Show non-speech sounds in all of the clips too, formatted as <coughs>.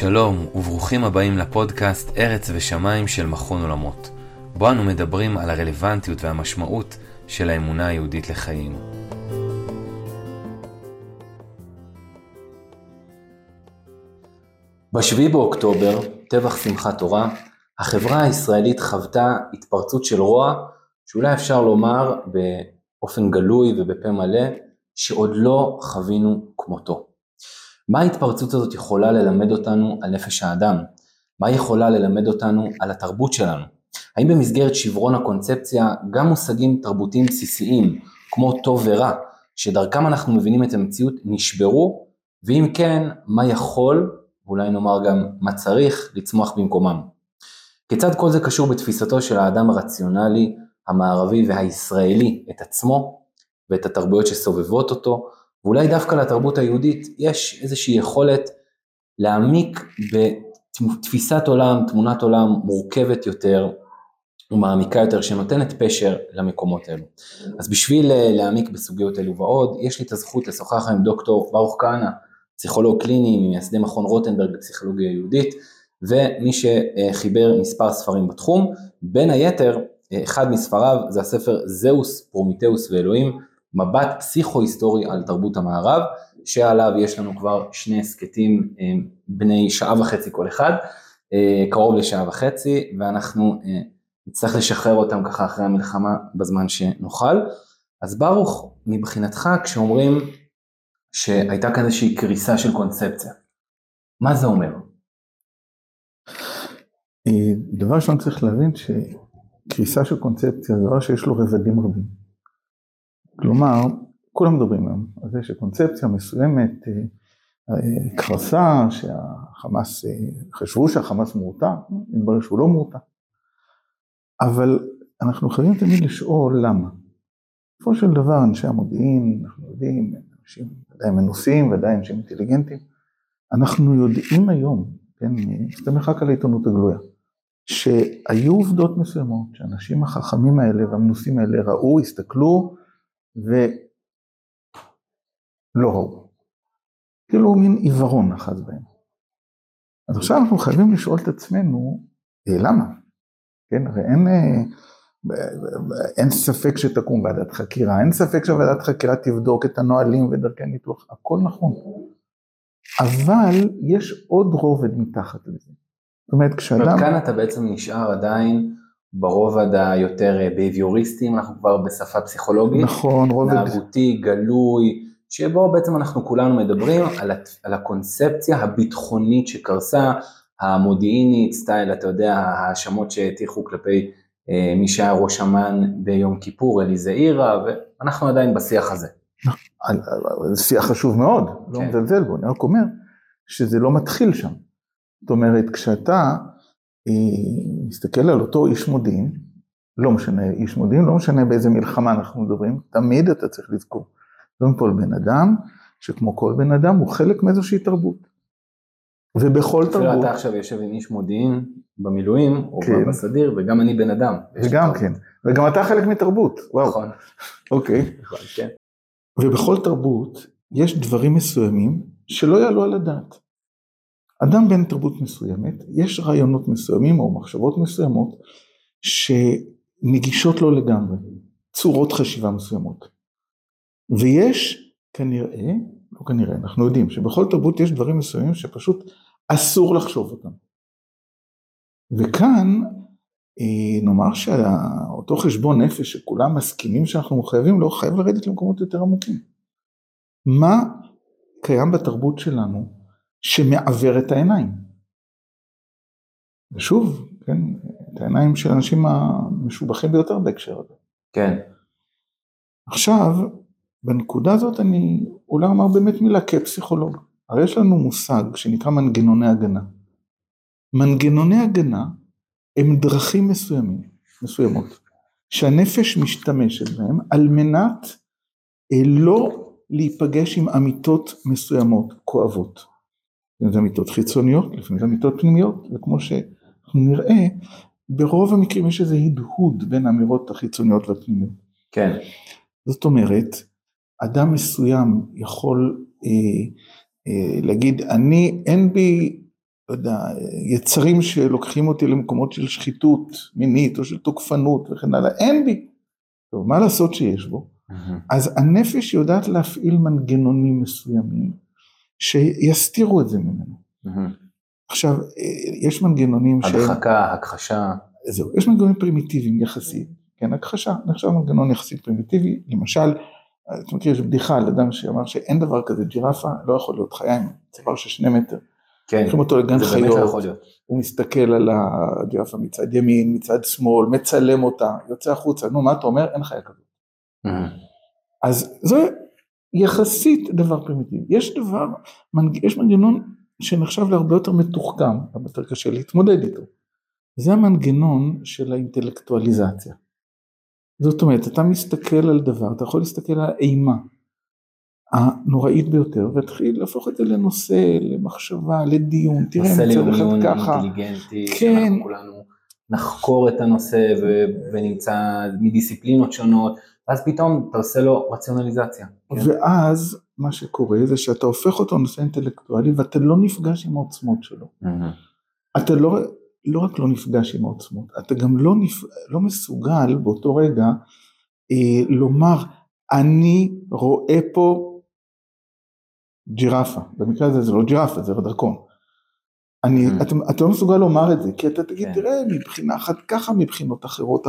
שלום וברוכים הבאים לפודקאסט ארץ ושמיים של מכון עולמות, בו אנו מדברים על הרלוונטיות והמשמעות של האמונה היהודית לחיינו. בשביעי באוקטובר, טבח שמחת תורה, החברה הישראלית חוותה התפרצות של רוע, שאולי אפשר לומר באופן גלוי ובפה מלא, שעוד לא חווינו כמותו. מה ההתפרצות הזאת יכולה ללמד אותנו על נפש האדם? מה היא יכולה ללמד אותנו על התרבות שלנו? האם במסגרת שברון הקונספציה גם מושגים תרבותיים בסיסיים, כמו טוב ורע, שדרכם אנחנו מבינים את המציאות, נשברו? ואם כן, מה יכול, ואולי נאמר גם מה צריך, לצמוח במקומם? כיצד כל זה קשור בתפיסתו של האדם הרציונלי, המערבי והישראלי את עצמו ואת התרבויות שסובבות אותו, ואולי דווקא לתרבות היהודית יש איזושהי יכולת להעמיק בתפיסת עולם, תמונת עולם מורכבת יותר ומעמיקה יותר, שנותנת פשר למקומות האלו. אז בשביל אה, להעמיק בסוגיות אלו ועוד, יש לי את הזכות לשוחח עם דוקטור ברוך כהנא, פסיכולוג קליני, ממייסדי מכון רוטנברג לפסיכולוגיה יהודית, ומי שחיבר מספר ספרים בתחום, בין היתר, אחד מספריו זה הספר זאוס, פרומתאוס ואלוהים, מבט פסיכו-היסטורי על תרבות המערב, שעליו יש לנו כבר שני הסכתים אה, בני שעה וחצי כל אחד, אה, קרוב לשעה וחצי, ואנחנו אה, נצטרך לשחרר אותם ככה אחרי המלחמה בזמן שנוכל. אז ברוך, מבחינתך כשאומרים שהייתה כאן איזושהי קריסה של קונספציה, מה זה אומר? דבר ראשון צריך להבין שקריסה של קונספציה זה דבר שיש לו רבדים רבים. כלומר, כולם מדברים היום על זה שקונספציה מסוימת אה, אה, קרסה, שהחמאס, אה, חשבו שהחמאס מורתע, מתברר שהוא לא מורתע. אבל אנחנו חייבים תמיד לשאול למה. בסופו של דבר אנשי המודיעין, אנחנו יודעים, אנשים ודאי מנוסים, ודאי אנשים אינטליגנטים, אנחנו יודעים היום, כן, מסתמך רק על העיתונות הגלויה, שהיו עובדות מסוימות, שהאנשים החכמים האלה והמנוסים האלה ראו, הסתכלו, ולא ראו. כאילו מין עיוורון אחז בהם. אז עכשיו אנחנו חייבים לשאול את עצמנו, אה, למה? כן, הרי אין, אה, אין ספק שתקום ועדת חקירה, אין ספק שוועדת חקירה תבדוק את הנהלים ודרכי הניתוח, הכל נכון. אבל יש עוד רובד מתחת לזה. זאת אומרת, כשאדם... כאן אתה בעצם נשאר עדיין ברובד היותר ביהביוריסטי, אנחנו כבר בשפה פסיכולוגית, נכון, רובד, התנהגותי, גלוי, שבו בעצם אנחנו כולנו מדברים על, על הקונספציה הביטחונית שקרסה, המודיעינית, סטייל, אתה יודע, ההאשמות שהטיחו כלפי אה, מי שהיה ראש אמ"ן ביום כיפור, אלי זעירה, ואנחנו עדיין בשיח הזה. זה שיח חשוב מאוד, לא כן. לא מזלזל בו, אני רק אומר שזה לא מתחיל שם. זאת אומרת, כשאתה מסתכל על אותו איש מודיעין, לא משנה איש מודיעין, לא משנה באיזה מלחמה אנחנו מדברים, תמיד אתה צריך לזכור. קודם כל בן אדם, שכמו כל בן אדם הוא חלק מאיזושהי תרבות. ובכל תרבות... אפילו אתה עכשיו יושב עם איש מודיעין במילואים, או כן. בסדיר, וגם אני בן אדם. וגם כן, וגם אתה חלק מתרבות, וואו. נכון. <laughs> אוקיי. נכון, כן. ובכל תרבות יש דברים מסוימים שלא יעלו על הדעת. אדם בן תרבות מסוימת, יש רעיונות מסוימים או מחשבות מסוימות שנגישות לו לגמרי, צורות חשיבה מסוימות. ויש כנראה, לא כנראה, אנחנו יודעים שבכל תרבות יש דברים מסוימים שפשוט אסור לחשוב אותם. וכאן אה, נאמר שאותו חשבון נפש שכולם מסכימים שאנחנו מחויבים לו, לא חייב לרדת למקומות יותר עמוקים. מה קיים בתרבות שלנו שמעוור את העיניים. ושוב, כן, את העיניים של האנשים המשובחים ביותר בהקשר הזה. כן. עכשיו, בנקודה הזאת אני אולי אומר באמת מילה כפסיכולוג. הרי יש לנו מושג שנקרא מנגנוני הגנה. מנגנוני הגנה הם דרכים מסוימים, מסוימות, שהנפש משתמשת בהם על מנת אה, לא להיפגש עם אמיתות מסוימות כואבות. לפעמים זה אמיתות חיצוניות, לפעמים זה אמיתות פנימיות, וכמו שאנחנו נראה, ברוב המקרים יש איזה הדהוד בין האמירות החיצוניות והפנימיות. כן. זאת אומרת, אדם מסוים יכול אה, אה, להגיד, אני, אין בי לא יודע, יצרים שלוקחים אותי למקומות של שחיתות מינית או של תוקפנות וכן הלאה, אין בי. טוב, מה לעשות שיש בו? אז הנפש יודעת להפעיל מנגנונים מסוימים שיסתירו את זה ממנו. עכשיו, יש מנגנונים ש... הדחקה, הכחשה. זהו, יש מנגנונים פרימיטיביים יחסית, כן, הכחשה, נחשב מנגנון יחסית פרימיטיבי, למשל, אתה מכיר, יש בדיחה על אדם שאמר שאין דבר כזה, ג'ירפה לא יכול להיות חיה עם צוואר של שני מטר. כן, לוקחים אותו לגן החיות, באמת לא יכול להיות. הוא מסתכל על הג'ירפה מצד ימין, מצד שמאל, מצלם אותה, יוצא החוצה, נו מה אתה אומר? אין חיה כזאת. אז זה יחסית דבר פרימיטיבי. יש דבר, יש מנגנון שנחשב להרבה יותר מתוחכם, הרבה יותר קשה להתמודד איתו. זה המנגנון של האינטלקטואליזציה. זאת אומרת, אתה מסתכל על דבר, אתה יכול להסתכל על האימה הנוראית ביותר, ולהתחיל להפוך את זה לנושא, למחשבה, לדיון, תראה מצד אחד ככה. אינטליגנטי, כן. שאנחנו כולנו נחקור את הנושא ונמצא מדיסציפלינות שונות, ואז פתאום אתה עושה לו רציונליזציה. כן? ואז מה שקורה זה שאתה הופך אותו לנושא אינטלקטואלי ואתה לא נפגש עם העוצמות שלו. אתה לא, לא רק לא נפגש עם העוצמות, אתה גם לא, נפ... לא מסוגל באותו רגע אה, לומר, אני רואה פה ג'ירפה, במקרה הזה זה לא ג'ירפה, זה דרקון. אני, mm. אתה, אתה לא מסוגל לומר את זה, כי אתה תגיד, כן. תראה, מבחינה אחת ככה, מבחינות אחרות,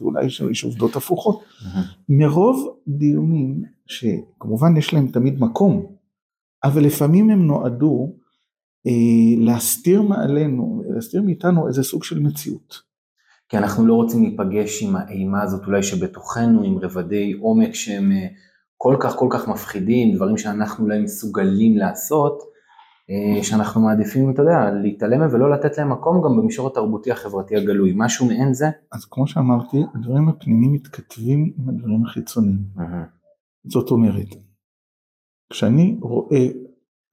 אולי יש עובדות הפוכות. Mm-hmm. מרוב דיונים, שכמובן יש להם תמיד מקום, אבל לפעמים הם נועדו אה, להסתיר מעלינו, להסתיר מאיתנו איזה סוג של מציאות. כי אנחנו לא רוצים להיפגש עם האימה הזאת אולי שבתוכנו, עם רבדי עומק שהם אה, כל כך כל כך מפחידים, דברים שאנחנו אולי מסוגלים לעשות, אה, שאנחנו מעדיפים, אתה יודע, להתעלם מהם ולא לתת להם מקום גם במישור התרבותי החברתי הגלוי, משהו מעין זה? אז כמו שאמרתי, הדברים הפנימיים מתכתבים עם הדברים החיצוניים. זאת אומרת, כשאני רואה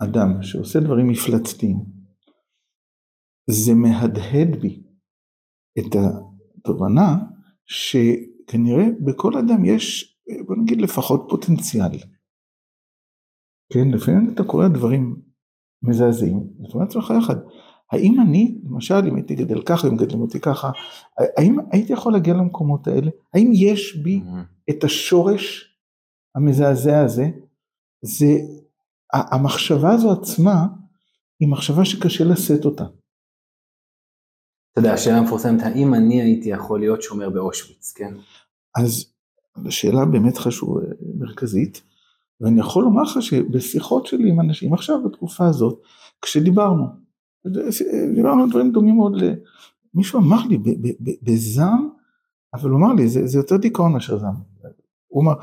אדם שעושה דברים מפלצתיים, זה מהדהד בי את התובנה שכנראה בכל אדם יש, בוא נגיד לפחות פוטנציאל. כן, לפעמים אתה קורא דברים מזעזעים, אתה אומר לעצמך יחד, האם אני, למשל, אם הייתי גדל ככה, אם גדלים אותי ככה, האם הייתי יכול להגיע למקומות האלה? האם יש בי את השורש המזעזע הזה? זה, המחשבה הזו עצמה, היא מחשבה שקשה לשאת אותה. אתה יודע, השאלה המפורסמת, האם אני הייתי יכול להיות שומר באושוויץ, כן? אז שאלה באמת חשובה, מרכזית, ואני יכול לומר לך שבשיחות שלי עם אנשים, עכשיו בתקופה הזאת, כשדיברנו, דיברנו על דברים דומים מאוד ל... מישהו אמר לי בזעם, אבל הוא אמר לי, זה, זה יותר דיכאון מאשר זעם. הוא אמר,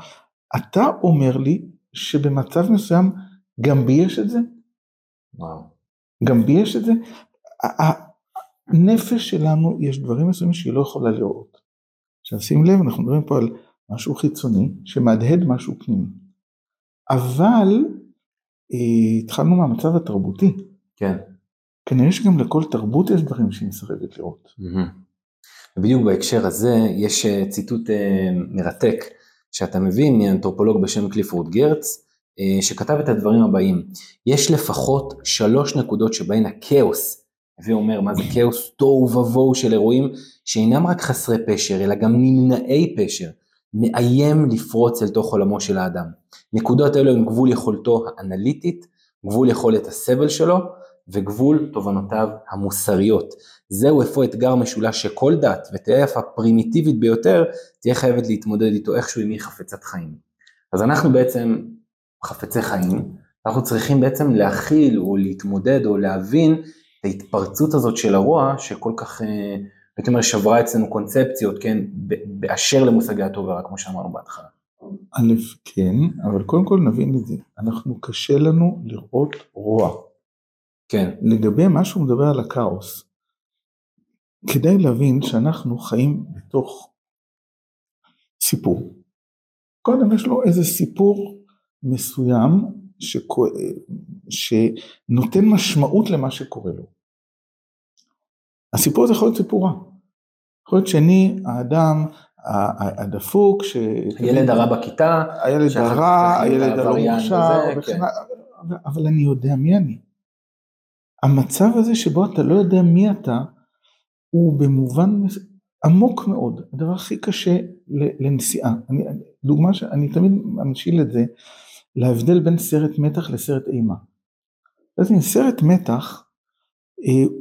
אתה אומר לי שבמצב מסוים גם בי יש את זה? וואו. גם בי יש את זה? הנפש שלנו, יש דברים מסוימים שהיא לא יכולה לראות. עכשיו שים לב, אנחנו מדברים פה על משהו חיצוני שמהדהד משהו פנימי. אבל אה, התחלנו מהמצב התרבותי. כן. כנראה שגם לכל תרבות יש דברים שהיא מסרבת לראות. ובדיוק בהקשר הזה יש אה, ציטוט אה, מרתק שאתה מביא מאנתרופולוג בשם קליפורד גרץ, אה, שכתב את הדברים הבאים, יש לפחות שלוש נקודות שבהן הכאוס, הווי אומר מה זה כאוס, תוהו ובוהו של אירועים שאינם רק חסרי פשר אלא גם נמנעי פשר, מאיים לפרוץ אל תוך עולמו של האדם. נקודות אלו הן גבול יכולתו האנליטית, גבול יכולת הסבל שלו וגבול תובנותיו המוסריות. זהו אפוא אתגר משולש שכל דת, ותהיה אף הפרימיטיבית ביותר, תהיה חייבת להתמודד איתו איכשהו אם היא חפצת חיים. אז אנחנו בעצם חפצי חיים, אנחנו צריכים בעצם להכיל או להתמודד או להבין את ההתפרצות הזאת של הרוע שכל כך, אה, הייתי אומר, שברה אצלנו קונספציות, כן, באשר למושגי הטוב כמו שאמרנו בהתחלה. א', כן, אבל קודם כל נבין את זה, אנחנו קשה לנו לראות רוע. כן. לגבי מה שהוא מדבר על הכאוס, כדאי להבין שאנחנו חיים בתוך סיפור. קודם יש לו איזה סיפור מסוים שקו... שנותן משמעות למה שקורה לו. הסיפור הזה יכול להיות סיפור רע. יכול להיות שאני האדם הדפוק, ש... הילד הרע בכיתה, הילד הרע, הילד הלא מוכשר, כן. אבל אני יודע מי אני. המצב הזה שבו אתה לא יודע מי אתה, הוא במובן עמוק מאוד, הדבר הכי קשה לנסיעה. אני, דוגמה שאני תמיד ממשיל את זה להבדל בין סרט מתח לסרט אימה. אז סרט מתח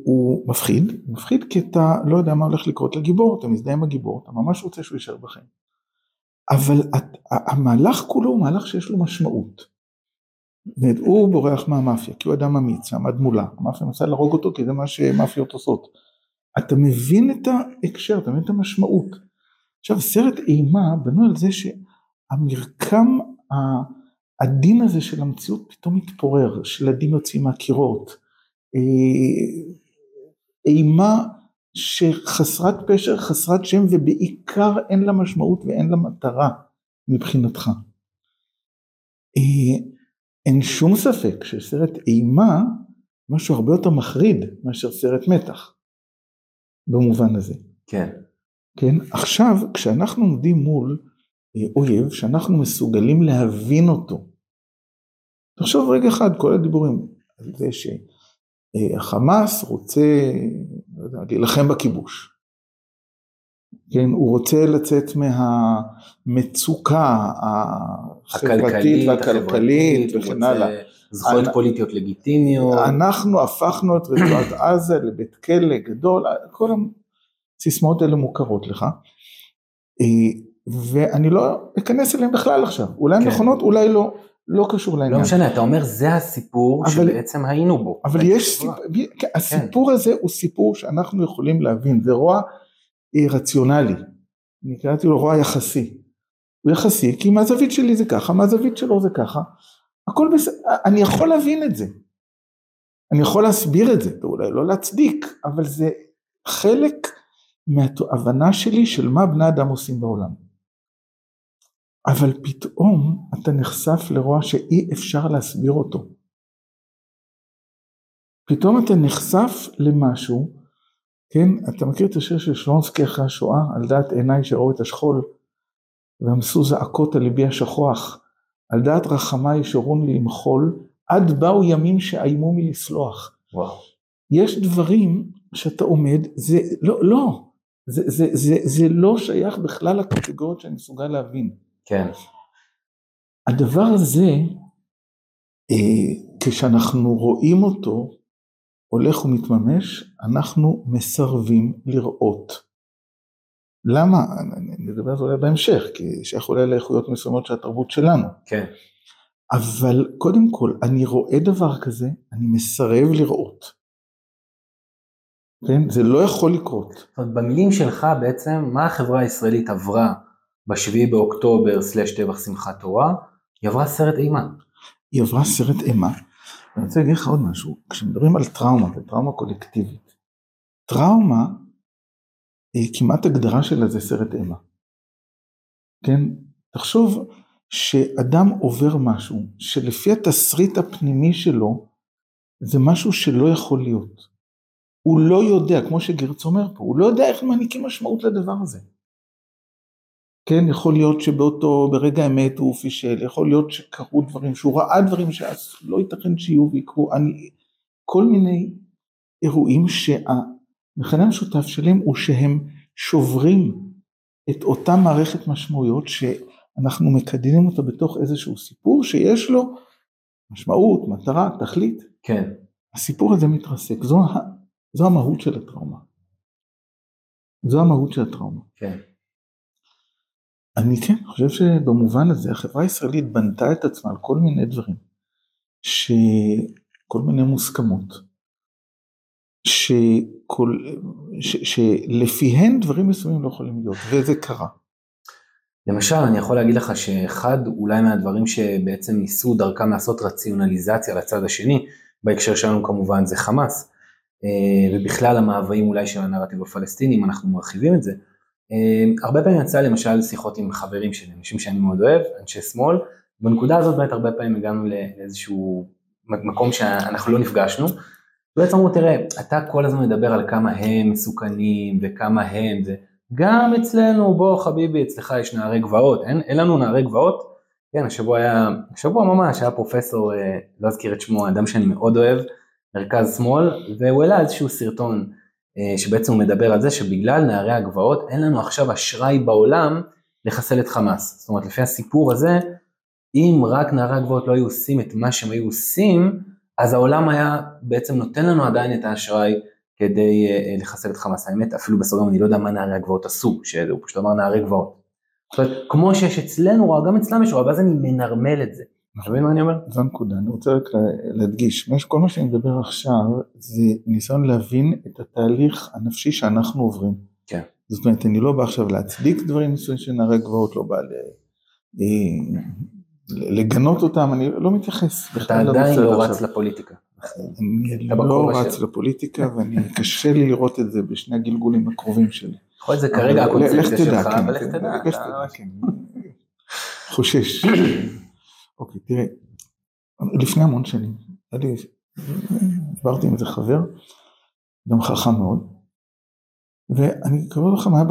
הוא מפחיד, מפחיד כי אתה לא יודע מה הולך לקרות לגיבור, אתה מזדהה עם הגיבור, אתה ממש רוצה שהוא יישאר בחיים. אבל את, המהלך כולו הוא מהלך שיש לו משמעות. הוא בורח מהמאפיה, כי הוא אדם אמיץ, עמד מולה, המאפיה מנסה להרוג אותו כי זה מה שמאפיות עושות. אתה מבין את ההקשר, אתה מבין את המשמעות. עכשיו סרט אימה בנוי על זה שהמרקם העדין הזה של המציאות פתאום מתפורר, שלדים יוצאים מהקירות, אה, אימה שחסרת פשר, חסרת שם ובעיקר אין לה משמעות ואין לה מטרה מבחינתך. אה, אין שום ספק שסרט אימה משהו הרבה יותר מחריד מאשר סרט מתח במובן הזה. כן. כן, עכשיו כשאנחנו עומדים מול אה, אויב שאנחנו מסוגלים להבין אותו, תחשוב רגע אחד כל הדיבורים על זה שהחמאס רוצה לא להילחם בכיבוש. כן, הוא רוצה לצאת מהמצוקה החברתית והכלכלית וכן הלאה. זכויות פוליטיות לגיטימיות. אנחנו הפכנו את רצועת <coughs> עזה לבית כלא גדול, כל הסיסמאות האלה מוכרות לך. אה, ואני לא אכנס אליהן בכלל עכשיו, אולי הן כן. נכונות, אולי לא, לא קשור לעניין. לא משנה, אתה אומר זה הסיפור אבל, שבעצם היינו בו. אבל יש, סיפ... כן. הסיפור הזה הוא סיפור שאנחנו יכולים להבין, זה רוע רציונלי, אני קראתי לו רוע יחסי, הוא יחסי כי מהזווית שלי זה ככה, מהזווית שלו זה ככה, הכל בסדר, אני יכול להבין את זה, אני יכול להסביר את זה, ואולי לא להצדיק, אבל זה חלק מההבנה שלי של מה בני אדם עושים בעולם. אבל פתאום אתה נחשף לרוע שאי אפשר להסביר אותו. פתאום אתה נחשף למשהו כן, אתה מכיר את השיר של שלונסקי אחרי השואה, על דעת עיניי שראו את השכול, ועמסו זעקות על ליבי השכוח, על דעת רחמיי שורון לי למחול, עד באו ימים שאיימו מלסלוח. וואו. יש דברים שאתה עומד, זה לא, לא, זה, זה, זה, זה לא שייך בכלל לקטגוריות שאני מסוגל להבין. כן. הדבר הזה, אה, כשאנחנו רואים אותו, הולך ומתממש, אנחנו מסרבים לראות. למה? נדבר על זה אולי בהמשך, כי שייך אולי לאיכויות מסוימות של התרבות שלנו. כן. אבל קודם כל, אני רואה דבר כזה, אני מסרב לראות. כן? זה לא יכול לקרות. זאת אומרת, במילים שלך בעצם, מה החברה הישראלית עברה בשביעי באוקטובר סלש טבח שמחת תורה? היא עברה סרט אימה. היא עברה סרט אימה. אני רוצה להגיד לך עוד משהו, כשמדברים על טראומה וטראומה קולקטיבית, טראומה, כמעט הגדרה שלה זה סרט אימה. כן? תחשוב שאדם עובר משהו שלפי התסריט הפנימי שלו זה משהו שלא יכול להיות. הוא לא יודע, כמו שגרץ אומר פה, הוא לא יודע איך מעניקים משמעות לדבר הזה. כן, יכול להיות שבאותו, ברגע האמת הוא פישל, יכול להיות שקרו דברים, שהוא ראה דברים שאז לא ייתכן שיהיו ויקרו, אני, כל מיני אירועים שהמכנה המשותף שלהם הוא שהם שוברים את אותה מערכת משמעויות שאנחנו מקדמים אותה בתוך איזשהו סיפור שיש לו משמעות, מטרה, תכלית. כן. הסיפור הזה מתרסק, זו, זו המהות של הטראומה. זו המהות של הטראומה. כן. אני כן חושב שבמובן הזה החברה הישראלית בנתה את עצמה על כל מיני דברים, שכל מיני מוסכמות, שכל, ש, שלפיהן דברים מסוימים לא יכולים להיות, וזה קרה. למשל, אני יכול להגיד לך שאחד אולי מהדברים שבעצם ניסו דרכם לעשות רציונליזציה לצד השני, בהקשר שלנו כמובן זה חמאס, אה, ובכלל המאוויים אולי של הנרטיב הפלסטיני, אם אנחנו מרחיבים את זה, הרבה פעמים יצא למשל שיחות עם חברים שלי, אנשים שאני מאוד אוהב, אנשי שמאל, בנקודה הזאת באמת הרבה פעמים הגענו לאיזשהו מקום שאנחנו לא נפגשנו, ובעצם אמרו תראה, אתה כל הזמן מדבר על כמה הם מסוכנים וכמה הם זה, גם אצלנו, בוא חביבי, אצלך יש נערי גבעות, אין, אין לנו נערי גבעות, כן, השבוע היה, השבוע ממש היה פרופסור, אה, לא אזכיר את שמו, אדם שאני מאוד אוהב, מרכז שמאל, והוא העלה איזשהו סרטון שבעצם הוא מדבר על זה שבגלל נערי הגבעות אין לנו עכשיו אשראי בעולם לחסל את חמאס. זאת אומרת לפי הסיפור הזה, אם רק נערי הגבעות לא היו עושים את מה שהם היו עושים, אז העולם היה בעצם נותן לנו עדיין את האשראי כדי uh, לחסל את חמאס. האמת, אפילו בסוגריים אני לא יודע מה נערי הגבעות עשו, שהוא פשוט אמר נערי גבעות. זאת אומרת, כמו שיש אצלנו רוע, גם אצלם יש רוע, ואז אני מנרמל את זה. אתה מבין מה אני אומר? זו הנקודה, אני רוצה רק להדגיש, כל מה שאני מדבר עכשיו זה ניסיון להבין את התהליך הנפשי שאנחנו עוברים. כן. זאת אומרת, אני לא בא עכשיו להצדיק דברים מסוימים של נערי גבעות, לא בא ל... אה, לגנות אותם, אני לא מתייחס. אתה עדיין לא רץ לפוליטיקה. אני לא רץ לפוליטיקה ואני <laughs> קשה לי לראות את זה בשני הגלגולים הקרובים שלי. יכול להיות זה כרגע הקונספציה שלך, כן, אבל לך כן, תדע, כן. חושש. <clears throat> אוקיי, תראה, לפני המון שנים, היה דיברתי עם איזה חבר, גם חכם מאוד, ואני קורא לך מה היה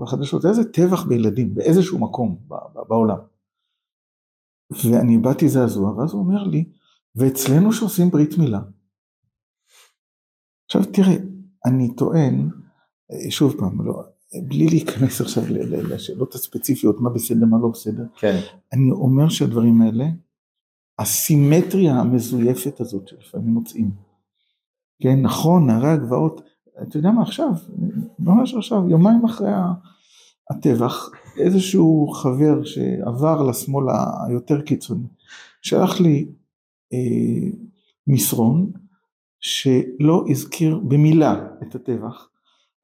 בחדשות, איזה טבח בילדים, באיזשהו מקום בעולם. ואני באתי זעזוע, ואז הוא אומר לי, ואצלנו שעושים ברית מילה. עכשיו תראה, אני טוען, שוב פעם, לא, בלי להיכנס עכשיו לשאלות הספציפיות, מה בסדר, מה לא בסדר, כן. אני אומר שהדברים האלה, הסימטריה המזויפת הזאת שלפעמים מוצאים, כן, נכון, נערי הגבעות, אתה יודע מה עכשיו, ממש עכשיו, יומיים אחרי הטבח, איזשהו חבר שעבר לשמאל היותר קיצוני, שלח לי אה, מסרון שלא הזכיר במילה את הטבח,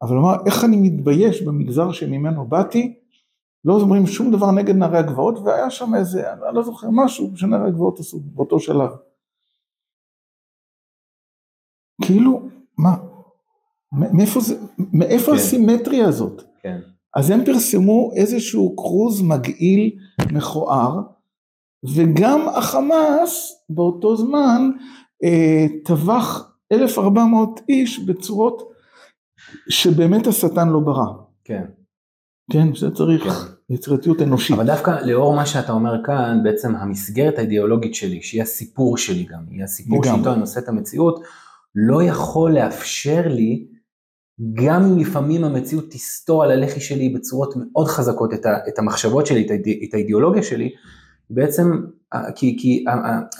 אבל אמר איך אני מתבייש במגזר שממנו באתי, לא אומרים שום דבר נגד נערי הגבעות והיה שם איזה, אני לא זוכר משהו שנערי הגבעות עשו באותו שלב. כאילו, מה, מאיפה, זה, מאיפה כן. הסימטריה הזאת? כן. אז הם פרסמו איזשהו קרוז מגעיל, מכוער, וגם החמאס באותו זמן אה, טבח 1,400 איש בצורות שבאמת השטן לא ברא. כן. כן, זה צריך כן. יצירתיות אנושית. אבל דווקא לאור מה שאתה אומר כאן, בעצם המסגרת האידיאולוגית שלי, שהיא הסיפור שלי גם, היא הסיפור שאיתו אני עושה את המציאות, לא יכול לאפשר לי גם אם לפעמים המציאות תסתור על הלחי שלי בצורות מאוד חזקות את, ה, את המחשבות שלי, את, האיד, את האידיאולוגיה שלי, בעצם, כי, כי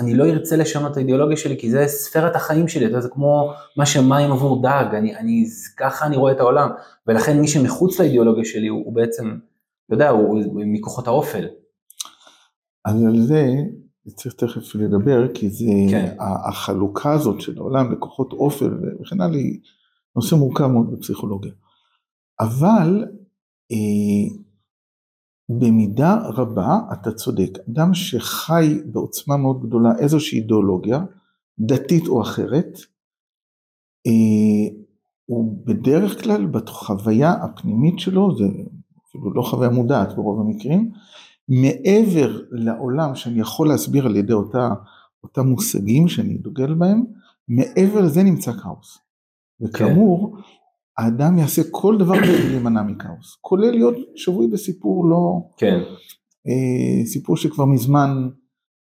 אני לא ארצה לשנות את האידיאולוגיה שלי, כי זה ספירת החיים שלי, זה כמו מה שמים עבור דג, אני, אני, ככה אני רואה את העולם, ולכן מי שמחוץ לאידיאולוגיה שלי הוא, הוא בעצם, אתה יודע, הוא, הוא מכוחות האופל. אז על זה צריך תכף לדבר, כי זה כן. החלוקה הזאת של העולם לכוחות אופל וכן הלאה, נושא מורכב מאוד בפסיכולוגיה. אבל אה, במידה רבה אתה צודק, אדם שחי בעוצמה מאוד גדולה איזושהי אידיאולוגיה, דתית או אחרת, אה, הוא בדרך כלל בחוויה הפנימית שלו, זה אפילו לא חוויה מודעת ברוב המקרים, מעבר לעולם שאני יכול להסביר על ידי אותה, אותם מושגים שאני דוגל בהם, מעבר לזה נמצא כאוס. וכאמור, כן. האדם יעשה כל דבר כדי להימנע מכאוס, כולל להיות שבוי בסיפור לא... כן. אה, סיפור שכבר מזמן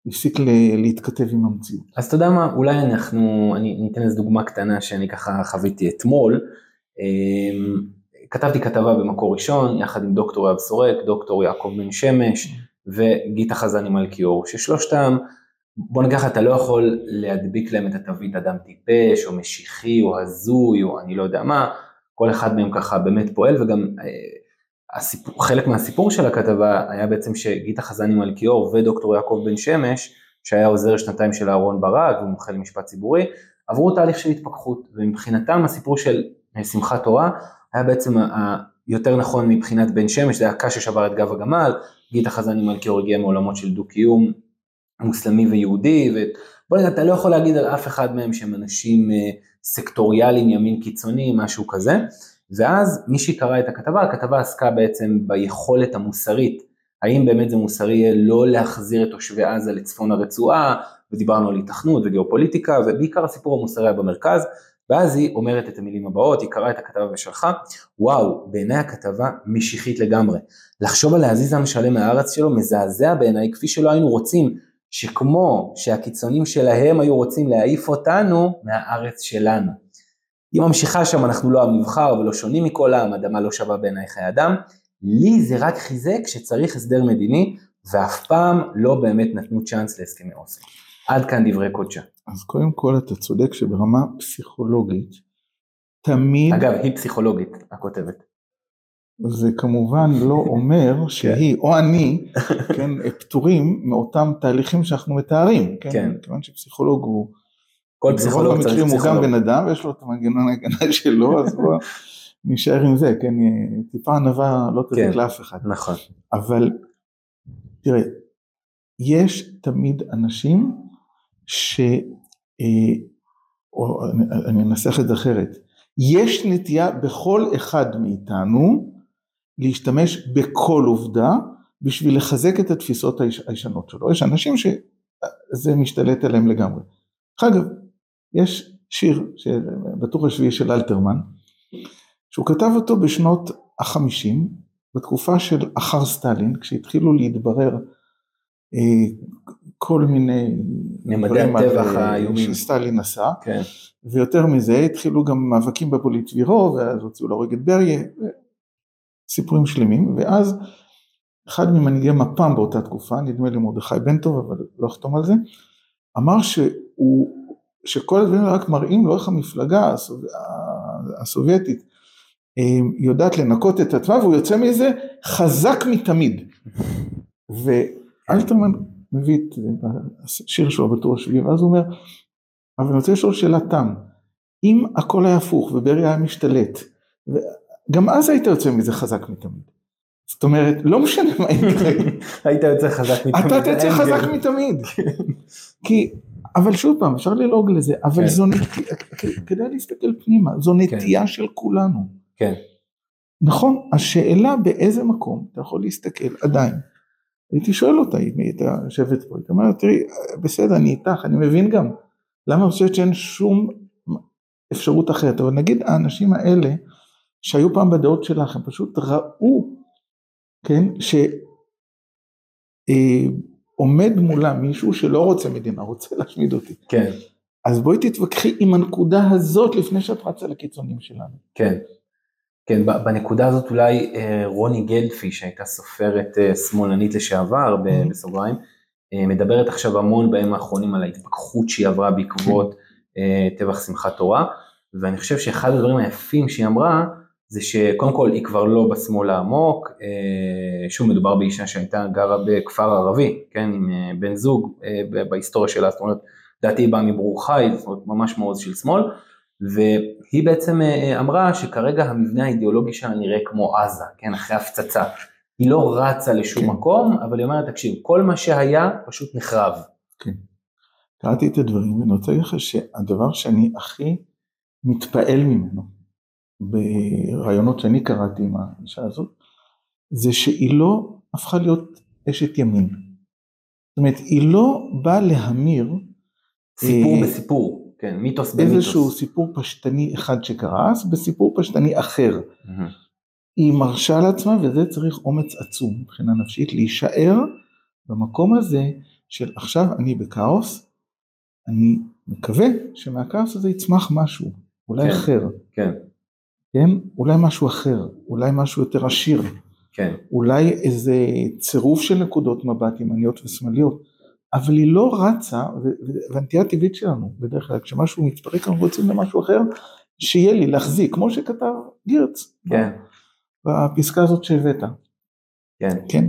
הפסיק להתכתב עם המציאות. אז אתה יודע מה, אולי אנחנו, אני אתן איזה דוגמה קטנה שאני ככה חוויתי אתמול. אה, כתבתי כתבה במקור ראשון, יחד עם דוקטור יאב סורק, דוקטור יעקב בן שמש וגיטה חזני מלכיאור, ששלושתם בוא נגיד אתה לא יכול להדביק להם את התווית אדם טיפש, או משיחי, או הזוי, או אני לא יודע מה, כל אחד מהם ככה באמת פועל, וגם אה, הסיפור, חלק מהסיפור של הכתבה היה בעצם שגיטה חזני מלכיאור ודוקטור יעקב בן שמש, שהיה עוזר שנתיים של אהרון ברק ומומחה למשפט ציבורי, עברו תהליך של התפכחות, ומבחינתם הסיפור של אה, שמחת תורה היה בעצם היותר נכון מבחינת בן שמש, זה היה קש ששבר את גב הגמל, גיטה חזני מלכיאור הגיע מעולמות של דו-קיום, מוסלמי ויהודי, ובוא נגיד, אתה לא יכול להגיד על אף אחד מהם שהם אנשים אה, סקטוריאליים, ימין קיצוני, משהו כזה, ואז מי שקרא את הכתבה, הכתבה עסקה בעצם ביכולת המוסרית, האם באמת זה מוסרי יהיה לא להחזיר את תושבי עזה לצפון הרצועה, ודיברנו על התכנות וגיאופוליטיקה, ובעיקר הסיפור המוסרי היה במרכז, ואז היא אומרת את המילים הבאות, היא קראה את הכתבה ושלחה, וואו, בעיניי הכתבה משיחית לגמרי. לחשוב על להזיז עם שלם מהארץ שלו מזעזע בעיניי, כפי שלא היינו רוצים שכמו שהקיצונים שלהם היו רוצים להעיף אותנו מהארץ שלנו. היא ממשיכה שם, אנחנו לא המבחר ולא שונים מכל העם, אדמה לא שווה בעיני חיי אדם. לי זה רק חיזק שצריך הסדר מדיני, ואף פעם לא באמת נתנו צ'אנס להסכמי אוסלו. עד כאן דברי קודשה. אז קודם כל אתה צודק שברמה פסיכולוגית, תמיד... אגב, היא פסיכולוגית, הכותבת. זה כמובן לא אומר <laughs> שהיא או אני, כן, <laughs> פטורים מאותם תהליכים שאנחנו מתארים, כן, כן. כיוון שפסיכולוג הוא, כל פסיכולוג צריך במקרים הוא גם פסיכולוג. בן אדם ויש לו את המנגנון ההגנה <laughs> שלו, אז בוא נשאר עם זה, כן, טיפה ענווה לא תזיק כן. לאף אחד, נכון, אבל תראה, יש תמיד אנשים ש... אה, או אני, אני אנסח את זה אחרת, יש נטייה בכל אחד מאיתנו להשתמש בכל עובדה בשביל לחזק את התפיסות היש- הישנות שלו. יש אנשים שזה משתלט עליהם לגמרי. אגב, יש שיר בטור השביעי של אלתרמן, שהוא כתב אותו בשנות החמישים, בתקופה של אחר סטלין, כשהתחילו להתברר אה, כל מיני דברים על, אה. שסטלין עשה, כן, ויותר מזה התחילו גם מאבקים בפוליטבירו ואז הוציאו להורג את בריה, סיפורים שלמים, ואז אחד ממנהיגי מפ"ם באותה תקופה, נדמה לי מרדכי בן טוב, אבל לא אחתום על זה, אמר שהוא, שכל הדברים רק מראים לו איך המפלגה הסוב... הסובייטית אה, יודעת לנקות את עצמה והוא יוצא מזה חזק מתמיד. ואלתרמן מביא את השיר שלו בטור השביעי ואז הוא אומר, אבל אני רוצה לשאול שאלת תם, אם הכל היה הפוך וברי היה משתלט, גם אז היית יוצא מזה חזק מתמיד. זאת אומרת, לא משנה מה יקרה, <laughs> היית יוצא חזק מתמיד. אתה תצא חזק. מתמיד. <laughs> כי, אבל שוב פעם, אפשר ללעוג לזה, אבל כן. זו נטייה, כדאי להסתכל פנימה, זו נטייה של כולנו. כן, נכון, השאלה באיזה מקום אתה יכול להסתכל עדיין. הייתי שואל אותה אם היא הייתה יושבת פה, הייתי אומר, תראי, בסדר, אני איתך, אני מבין גם. למה אני חושבת שאין שום אפשרות אחרת, אבל נגיד האנשים האלה שהיו פעם בדעות שלך, הם פשוט ראו, כן, שעומד מולה מישהו שלא רוצה מדינה, רוצה להשמיד אותי. כן, אז בואי תתווכחי עם הנקודה הזאת לפני שאת רצה לקיצונים שלנו. כן. כן, בנקודה הזאת אולי אה, רוני גלדפי, שהייתה סופרת אה, שמאלנית לשעבר, Mhm. בסוגריים, אה, מדברת עכשיו המון בימים האחרונים על ההתפכחות שהיא עברה בעקבות אה, טבח שמחת תורה, ואני חושב שאחד הדברים היפים שהיא אמרה, זה שקודם כל היא כבר לא בשמאל העמוק, אה, שוב מדובר באישה שהייתה גרה בכפר ערבי, כן, עם אה, בן זוג אה, בהיסטוריה שלה, זאת אומרת, לדעתי היא באה מברור חיל, זאת אומרת ממש מעוז של שמאל, והיא בעצם אמרה שכרגע המבנה האידיאולוגי שלה נראה כמו עזה, כן, אחרי הפצצה. היא לא רצה לשום כן. מקום, אבל היא אומרת, תקשיב, כל מה שהיה פשוט נחרב. קראתי את הדברים ואני רוצה להגיד לך שהדבר שאני הכי מתפעל ממנו ברעיונות שאני קראתי עם האישה הזאת, זה שהיא לא הפכה להיות אשת ימין. זאת אומרת, היא לא באה להמיר סיפור אה, בסיפור, כן, מיתוס במיתוס. איזשהו סיפור פשטני אחד שקרס בסיפור פשטני אחר. מהמם. היא מרשה לעצמה, וזה צריך אומץ עצום מבחינה נפשית, להישאר במקום הזה של עכשיו אני בכאוס, אני מקווה שמהכאוס הזה יצמח משהו, אולי כן. אחר, כן, כן? אולי משהו אחר, אולי משהו יותר עשיר, כן, אולי איזה צירוף של נקודות מבט ימניות ושמאליות, אבל היא לא רצה, והנטייה הטבעית שלנו, בדרך כלל כשמשהו מתפרק אנחנו רוצים למשהו אחר, שיהיה לי להחזיק, כמו שכתב גירץ. כן, בפסקה הזאת שהבאת, כן. כן?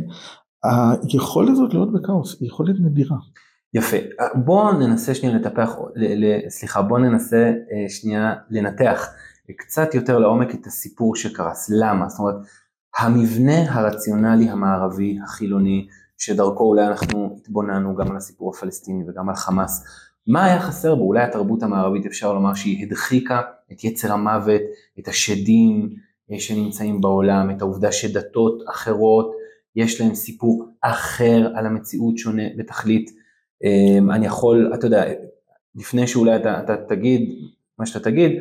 היכולת הזאת להיות בכאוס היא יכולת נדירה. יפה. בואו ננסה שנייה לטפח, ל, ל, סליחה, בואו ננסה אה, שנייה לנתח קצת יותר לעומק את הסיפור שקרס. למה? זאת אומרת, המבנה הרציונלי המערבי, החילוני, שדרכו אולי אנחנו התבוננו גם על הסיפור הפלסטיני וגם על חמאס, מה היה חסר בו? אולי התרבות המערבית אפשר לומר שהיא הדחיקה את יצר המוות, את השדים אה, שנמצאים בעולם, את העובדה שדתות אחרות, יש להם סיפור אחר על המציאות שונה בתכלית. אה, אני יכול, אתה יודע, לפני שאולי אתה, אתה תגיד מה שאתה תגיד,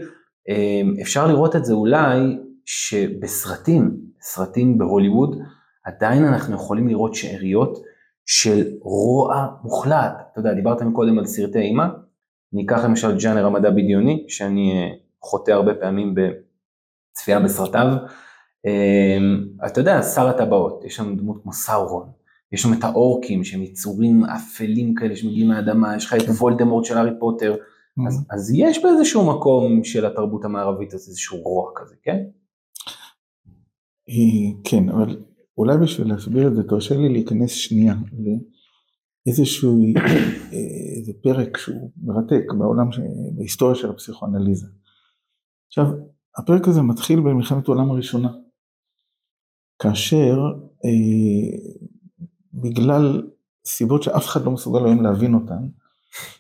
אפשר לראות את זה אולי שבסרטים, סרטים בהוליווד, עדיין אנחנו יכולים לראות שאריות של רוע מוחלט. אתה יודע, דיברת קודם על סרטי אימה, אני אקח למשל ג'אנר המדע בדיוני, שאני אה, חוטא הרבה פעמים בצפייה בסרטיו. אה, אתה יודע, שר הטבעות, יש שם דמות כמו סאורון, יש שם את האורקים שהם יצורים אפלים כאלה שמגיעים מהאדמה, יש לך את. וולדמורט של הארי פוטר. אז, אז יש באיזשהו מקום של התרבות המערבית אז איזשהו רוע כזה, כן? כן, אבל אולי בשביל להסביר את זה, תרשה לי להיכנס שנייה לאיזשהו איזה פרק שהוא מרתק בעולם, בהיסטוריה של הפסיכואנליזה. עכשיו, הפרק הזה מתחיל במלחמת העולם הראשונה, כאשר אה, בגלל סיבות שאף אחד לא מסוגל היום להבין אותן,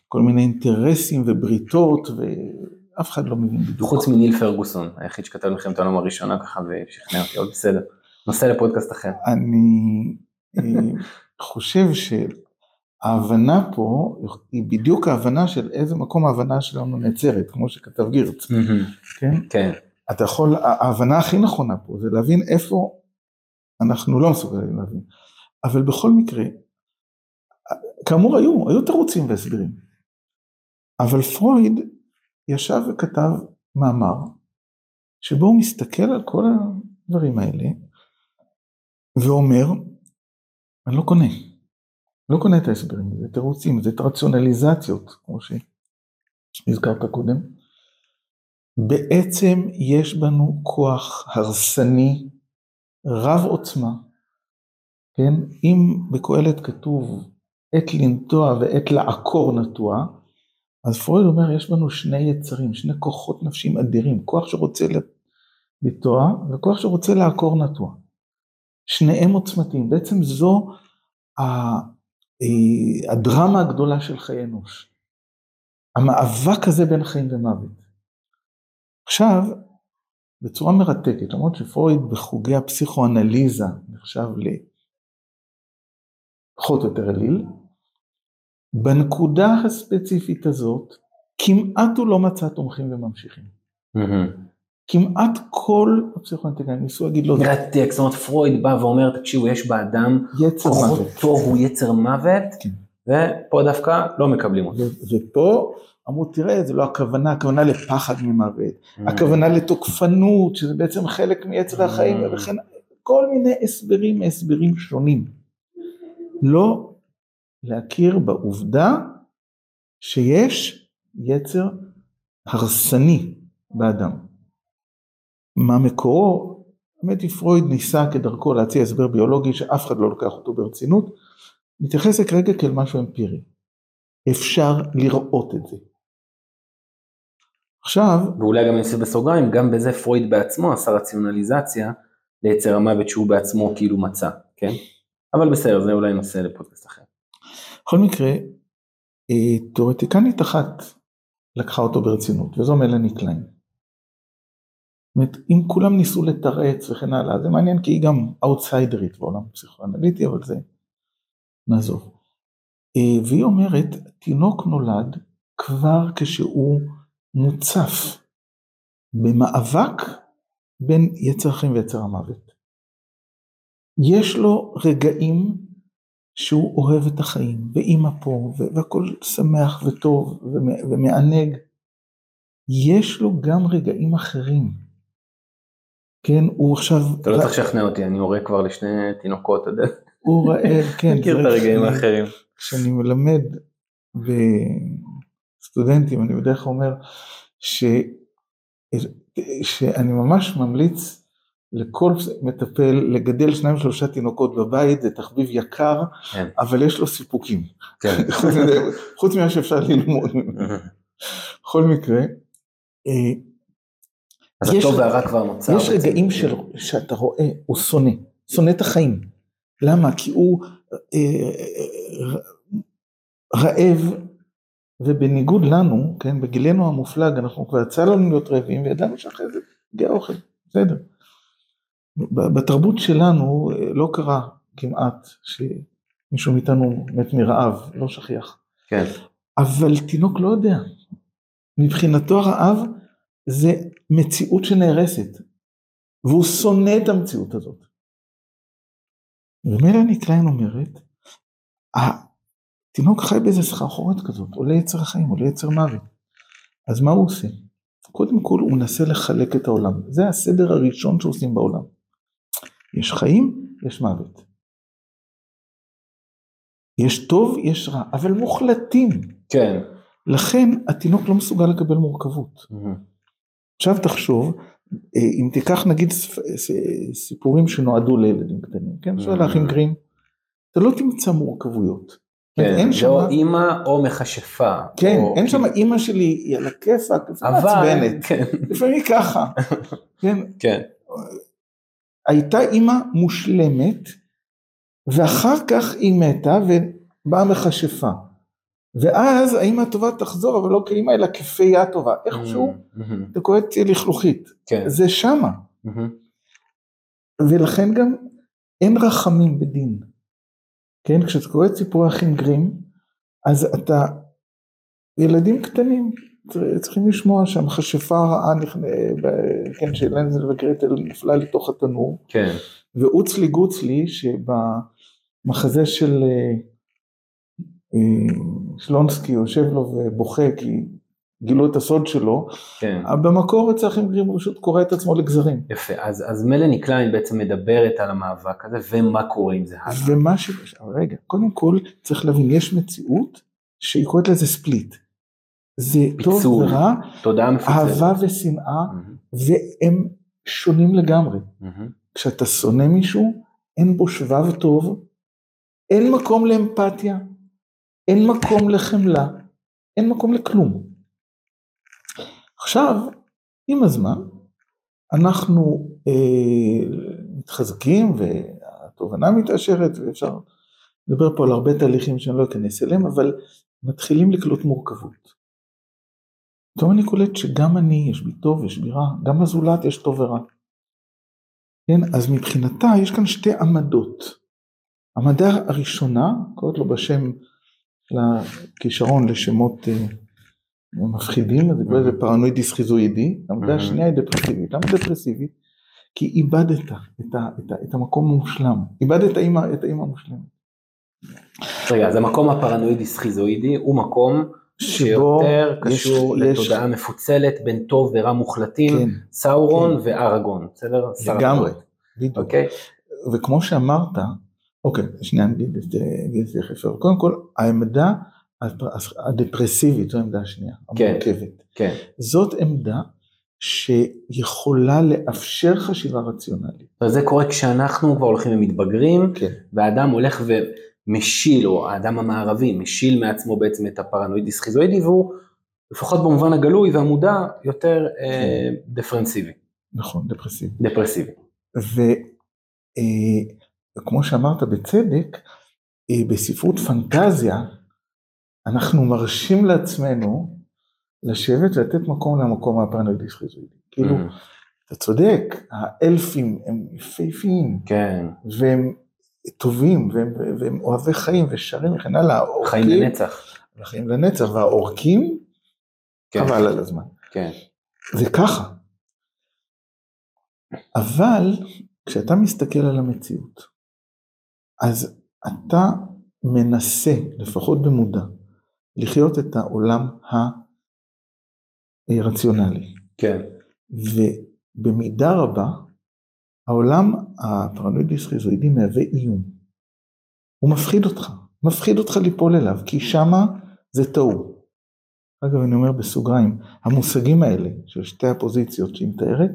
כל מיני אינטרסים ובריתות, ואף אחד לא מבין בדיוק. חוץ מניל פרגוסון, היחיד שכתב מלחמת העולם הראשונה ככה ושכנע אותי, עוד בסדר. נושא לפודקאסט אחר. אני אה, <laughs> חושב שההבנה פה היא בדיוק ההבנה של איזה מקום ההבנה שלנו נעצרת, כמו שכתב גירץ, כן? כן. אתה יכול, ההבנה הכי נכונה פה זה להבין איפה אנחנו לא מסוגלים להבין. אבל בכל מקרה, כאמור היו, היו תירוצים והסברים. אבל פרויד ישב וכתב מאמר, שבו הוא מסתכל על כל הדברים האלה, ואומר, אני לא קונה, לא קונה את ההסברים, זה תירוצים, זה רציונליזציות, כמו שהזכרת קודם. בעצם יש בנו כוח הרסני, רב עוצמה, כן? אם בקהלת כתוב עת לנטוע ועת לעקור נטוע, אז פרויד אומר יש בנו שני יצרים, שני כוחות נפשיים אדירים, כוח שרוצה לטוע וכוח שרוצה לעקור נטוע. שניהם עוצמתיים, בעצם זו אה, הדרמה הגדולה של חיי אנוש. המאבק הזה בין חיים ומוות. עכשיו, בצורה מרתקת, למרות שפרויד בחוגי הפסיכואנליזה נחשב פחות או יותר אליל, בנקודה הספציפית הזאת, כמעט הוא לא מצא תומכים וממשיכים. כמעט כל הפסיכואנטיקאים ניסו להגיד לו... מרתק, זאת אומרת פרויד בא ואומר, תקשיבו, יש באדם, יצר מוות. הוא יצר מוות, כן. ופה דווקא לא מקבלים אותו. ופה אמרו, תראה, זה לא הכוונה, הכוונה לפחד ממוות, הכוונה לתוקפנות, שזה בעצם חלק מיצר החיים, ולכן כל מיני הסברים, הסברים שונים. לא להכיר בעובדה שיש יצר הרסני באדם. מה מקורו? האמת היא פרויד ניסה כדרכו להציע הסבר ביולוגי שאף אחד לא לוקח אותו ברצינות, נתייחס כרגע כאל משהו אמפירי. אפשר לראות את זה. עכשיו... ואולי גם נעשה בסוגריים, גם בזה פרויד בעצמו עשה רציונליזציה ליצר המוות שהוא בעצמו כאילו מצא, כן? אבל בסדר, זה אולי נושא לפודקאסט אחר. בכל מקרה, אה, תיאורטיקנית אחת לקחה אותו ברצינות, וזו מלאני קליין. זאת אומרת, אם כולם ניסו לתרץ וכן הלאה, זה מעניין כי היא גם אאוטסיידרית בעולם הפסיכואנליטי, אבל זה נעזוב. אה, והיא אומרת, תינוק נולד כבר כשהוא מוצף במאבק בין יצר החיים ויצר המוות. יש לו רגעים שהוא אוהב את החיים, ואימא פה, והכל שמח וטוב ומענג. יש לו גם רגעים אחרים. כן, הוא עכשיו... אתה לא צריך לשכנע אותי, אני הורה כבר לשני תינוקות, אתה יודע. הוא רעב, כן. <laughs> מכיר את הרגעים האחרים. כשאני מלמד בסטודנטים, אני בדרך כלל אומר, שאני ממש ממליץ לכל מטפל לגדל שניים שלושה תינוקות בבית זה תחביב יקר, כן. אבל יש לו סיפוקים. כן. <laughs> חוץ ממה שאפשר ללמוד. בכל מקרה. אה, אז הטוב והרע כבר נוצר. יש רגעים של, שאתה רואה, הוא שונא, שונא את החיים. למה? כי הוא אה, רעב, ובניגוד לנו, כן, בגילנו המופלג, אנחנו כבר יצא לנו להיות רעבים, וידענו שאחרי זה הגיע אוכל, בסדר. בתרבות שלנו אה, לא קרה כמעט שמישהו מאיתנו מת מרעב, לא שכיח. כן. אבל תינוק לא יודע. מבחינתו הרעב זה מציאות שנהרסת, והוא שונא את המציאות הזאת. ומלאני קליין אומרת, התינוק חי באיזה סחרחורת כזאת, עולה יצר החיים, עולה יצר מוות. אז מה הוא עושה? קודם כל הוא מנסה לחלק את העולם, זה הסדר הראשון שעושים בעולם. יש חיים, יש מוות. יש טוב, יש רע, אבל מוחלטים. כן. לכן התינוק לא מסוגל לקבל מורכבות. מהמם. עכשיו תחשוב, אה, אם תיקח נגיד סיפורים שנועדו לילדים קטנים, כן? שואל האחים גרים, אתה לא תמצא מורכבויות. כן, אין זה שם, או אימא או מכשפה. כן, או- אין שם אימא שלי, היא על הכיפאק, אבל, מעצבנת, כן, לפעמים ככה, <laughs> כן, כן, הייתה אימא מושלמת, ואחר כך היא מתה ובאה מכשפה. ואז האימא הטובה תחזור, אבל לא כאימא אלא כפייה טובה. איכשהו מהמם. אתה קורא לכלוכית, כן, זה שמה. מהמם. ולכן גם אין רחמים בדין. כן, כשאתה קורא את סיפורי אחים גרים, אז אתה, ילדים קטנים צריכים לשמוע שהמכשפה הרעה, נכנ- כן, שלנזל וגרטל נפלה לתוך התנור, כן, ואוצלי גוצלי שבמחזה של אה, אה, שלונסקי יושב לו ובוכה כי גילו את הסוד שלו, כן. במקור אצל אחים גרים פשוט קורע את עצמו לגזרים. יפה, אז, אז מלאני קליין בעצם מדברת על המאבק הזה ומה קורה עם זה הלאה. ומה ש... רגע, קודם כל צריך להבין, יש מציאות שהיא קוראת לזה ספליט. זה טוב. ורע, תודעה מפוצלת. אהבה ושנאה, והם שונים לגמרי. כשאתה שונא מישהו, אין בו שבב טוב, אין מקום לאמפתיה, אין מקום לחמלה, אין מקום לכלום. עכשיו, עם הזמן, אנחנו אה, מתחזקים והתובנה מתעשרת ואפשר לדבר פה על הרבה תהליכים שאני לא אכנס אליהם, אבל מתחילים לקלוט מורכבות. פתאום אני קולט שגם אני, יש בי טוב, יש בי רע, גם בזולת יש טוב ורע. כן, אז מבחינתה יש כאן שתי עמדות. עמדה הראשונה, קוראת לו בשם לכישרון לשמות אה, מפחידים, אז זה קורא לזה פרנואידי סכיזואידי, העמדה Mhm. השנייה היא דפרסיבית. למה דפרסיבית? כי איבדת את, ה, את, ה, את המקום המושלם, איבדת את האימא המושלמת. רגע, אז המקום הפרנואידי סכיזואידי הוא מקום שבו שיותר קשור יש- לתודעה מפוצלת בין טוב ורע מוחלטים, כן, סאורון ואראגון, בסדר? שר לגמרי, בדיוק. אוקיי? וכמו שאמרת, אוקיי, שנייה נגיד את זה יפה. קודם כל, העמדה הדפרסיבית, זו העמדה השנייה, כן. המורכבת. כן, זאת עמדה שיכולה לאפשר חשיבה רציונלית. אז זה קורה כשאנחנו כבר הולכים ומתבגרים, כן. והאדם הולך ומשיל, או האדם המערבי משיל מעצמו בעצם את הפרנואידי סכיזואידי, והוא לפחות במובן הגלוי והמודע יותר אה, דיפרנסיבי, נכון, דפרסיבי. דפרסיבי. וכמו שאמרת בצדק, אה, בספרות פנטזיה, אנחנו מרשים לעצמנו לשבת ולתת מקום למקום הפרנואידי סכיזואידי. כאילו, Mhm. אתה צודק, האלפים הם יפהפיים, כן, והם טובים, והם, והם אוהבי חיים ושרים וכן הלאה. חיים לנצח. חיים לנצח, והאורקים, כן, חבל על הזמן. כן, זה ככה. אבל כשאתה מסתכל על המציאות, אז אתה מנסה, לפחות במודע, לחיות את העולם הרציונלי. כן, ובמידה רבה, העולם הפרנואידי סכיזואידי מהווה איום. הוא מפחיד אותך, מפחיד אותך ליפול אליו, כי שמה זה טעות. אגב, אני אומר בסוגריים, המושגים האלה של שתי הפוזיציות שהיא מתארת,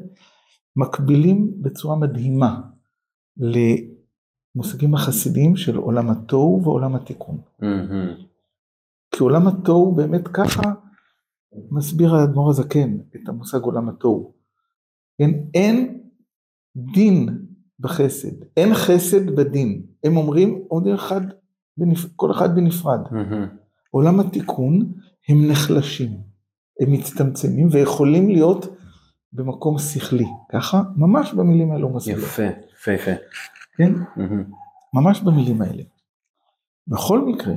מקבילים בצורה מדהימה למושגים החסידיים של עולם התוהו ועולם התיקון. מהמם. כי עולם התוהו באמת ככה מסביר האדמו"ר הזקן את המושג עולם התוהו. כן, אין דין בחסד, אין חסד בדין. הם אומרים, עומדים אחד, בנפ... כל אחד בנפרד. מהמם. עולם התיקון הם נחלשים, הם מצטמצמים ויכולים להיות במקום שכלי. ככה, ממש במילים האלו מסביר. יפה, יפה, יפה. כן, מהמם. ממש במילים האלה. בכל מקרה,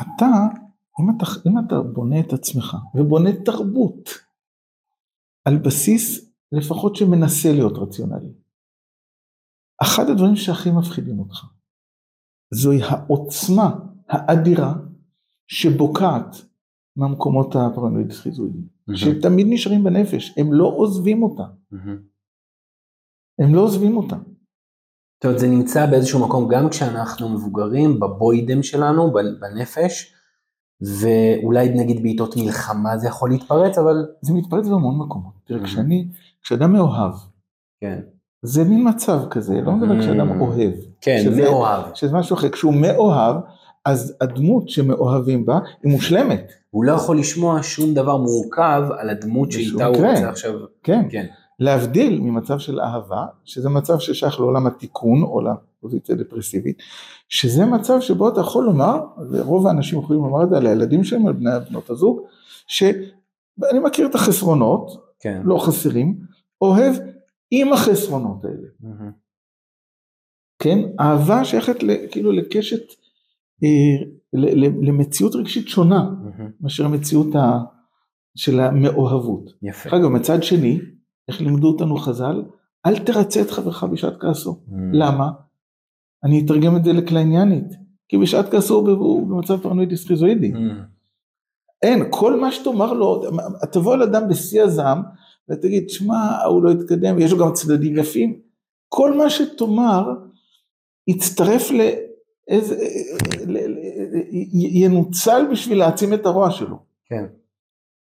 אתה, אם אתה, אם אתה בונה את עצמך ובונה תרבות על בסיס לפחות שמנסה להיות רציונלי, אחד הדברים שהכי מפחידים אותך זוהי העוצמה האדירה שבוקעת מהמקומות הפרנואיד סכיזואידיים, שתמיד נשארים בנפש, הם לא עוזבים אותה, הם לא עוזבים אותה. זאת אומרת, זה נמצא באיזשהו מקום גם כשאנחנו מבוגרים, בבוידם שלנו, בנפש, ואולי נגיד בעיתות מלחמה זה יכול להתפרץ, אבל... זה מתפרץ בהמון מקומות. תראה, כשאני, כשאדם מאוהב, כן. זה מין מצב כזה, לא מדבר כשאדם אוהב. כן, שזה- מאוהב. שזה משהו אחר. כשהוא מאוהב, אז הדמות שמאוהבים בה היא מושלמת. הוא לא יכול לשמוע שום דבר מורכב על הדמות שאיתה הוא. רוצה עכשיו. כן. כן. להבדיל ממצב של אהבה, שזה מצב ששייך לעולם התיקון או לפוזיציה דפרסיבית, שזה מצב שבו אתה יכול לומר, ורוב האנשים יכולים לומר את זה על הילדים שלהם, על בני בנות הזוג, שאני מכיר את החסרונות, כן. לא חסרים, אוהב עם החסרונות האלה, מהמם. כן? אהבה שייכת ל- כאילו לקשת, אה, ל- ל- למציאות רגשית שונה מהמם. מאשר המציאות ה- של המאוהבות. יפה. אגב, מצד שני, איך לימדו אותנו חז"ל? אל תרצה את חברך בשעת כעסו. מהמם. למה? אני אתרגם את זה לקלעניינית. כי בשעת כעסו הוא במצב פרנואידי סכיזואידי. מהמם. אין, כל מה שתאמר לו, תבוא על אדם בשיא הזעם ותגיד, שמע, הוא לא התקדם, יש לו גם צדדים יפים. כל מה שתאמר יצטרף לאיזה, ל- ל- י- ינוצל בשביל להעצים את הרוע שלו. כן.